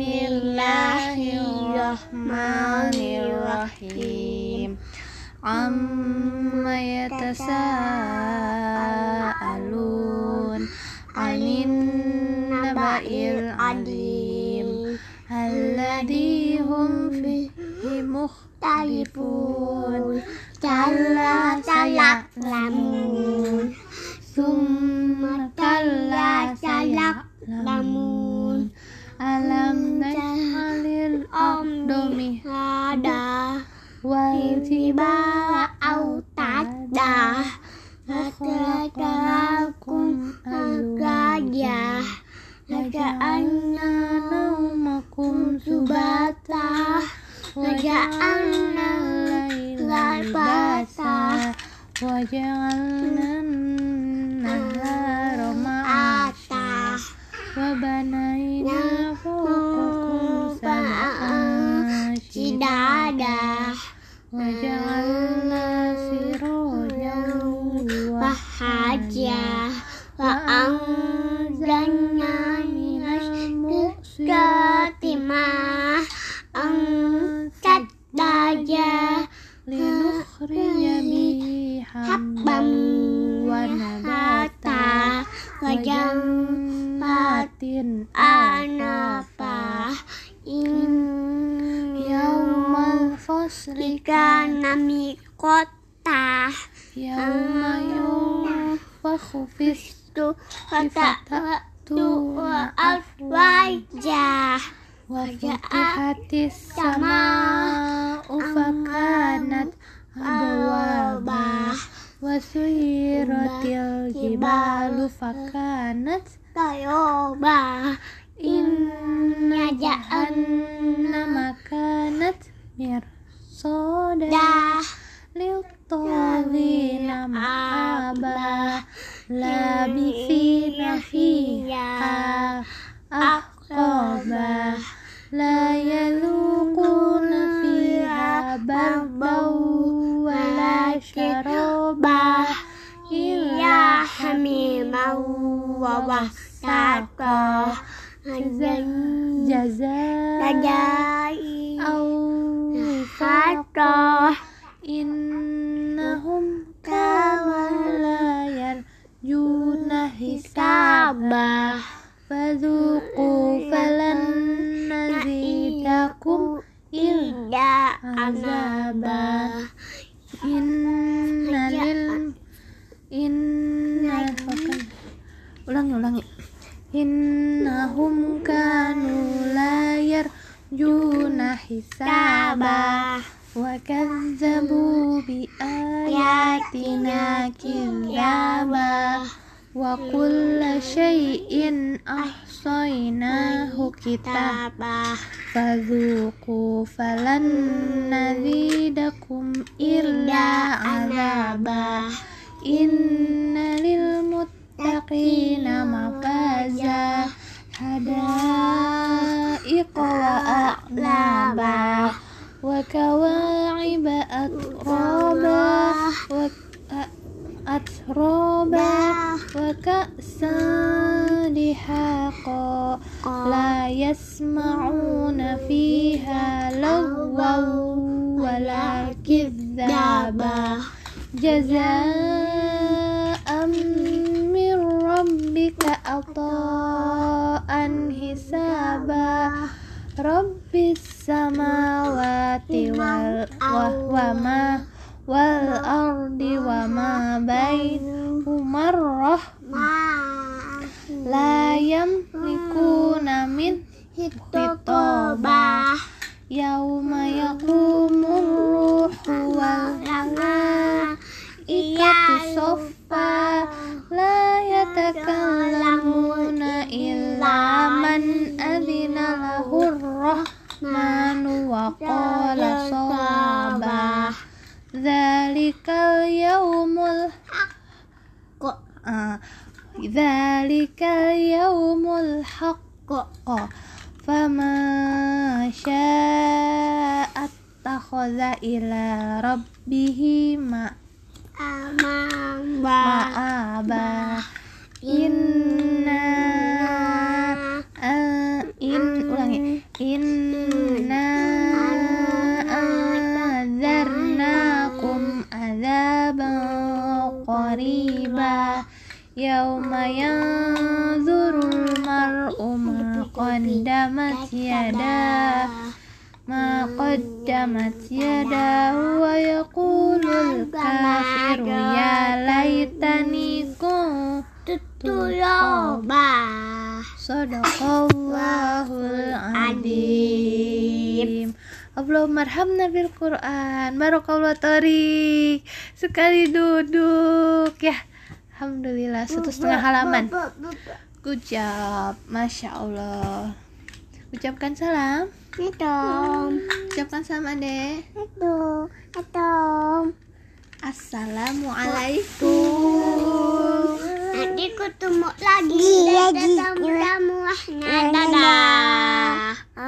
Bismillahirrahmanirrahim. Amma yatasaalun Anin naba'il alim. Alladhi hum fihi mukhtalifun. Kalla saya'lamun Summa kalla saya'lamun Alam naj'alil ardo mihada Wal jibala autada Fakhalaqakum azwaja Waja'alna naumakum subata. Waja'alna laila libasa Waja'alna nahara ma'asha habban wa nabata Wa jannatin anapa? Yaumal fasli kana miqata Yauma yunfakhu fis tu kata tu alwaja wa futihatis sama'u fakanat abwaba. wa suyiratil jibalu fakanat tayoba. Inna jahannama kanat mirsada dah. Lil tawina ma'aba labithina fiha ahqaba la yaluquna wa wasata jazaa Najai au Hatta innahum kanu la yarjuna hisaba. Fadhuqu falan nazidakum illa Ida azaba inna lil inna ulangi ulangi. Innahum kanu la yarjuna hisaba wa kazzabu bi ayatina kidzaba wa kulla syai'in ahsaynahu kitab Tabah fadhuqu falan nazidakum illa azaba. Inna وأعنابا وكواعب أترابا أترابا وكأسا لحاقا لا يسمعون فيها لغوا ولا كذابا جزاء wal ardi wa ma bainahuma Ma la yamlikuna min Hitobah yauma yaqumur ruhu wal ikatu soffa. La yatakallamuna illa man adina lahur rahmanu wa qala ذلك اليوم الحق. آه. ذلك اليوم الحق. فما شاء اتخذ إلى ربه ما ما ما riba Yauma yanzurul mar'u ma qaddamat yadah ma qaddamat yadahu wa yaqulul kafiru ya laitani kuntu yoba sadaqallahul adim. Allahumma marhamna bil Qur'an. Barakallah Torik Sekali duduk. Ya. Alhamdulillah Satu setengah halaman. Good job Masya Allah Ucapkan salam. Itu. Ucapkan salam adek Itu.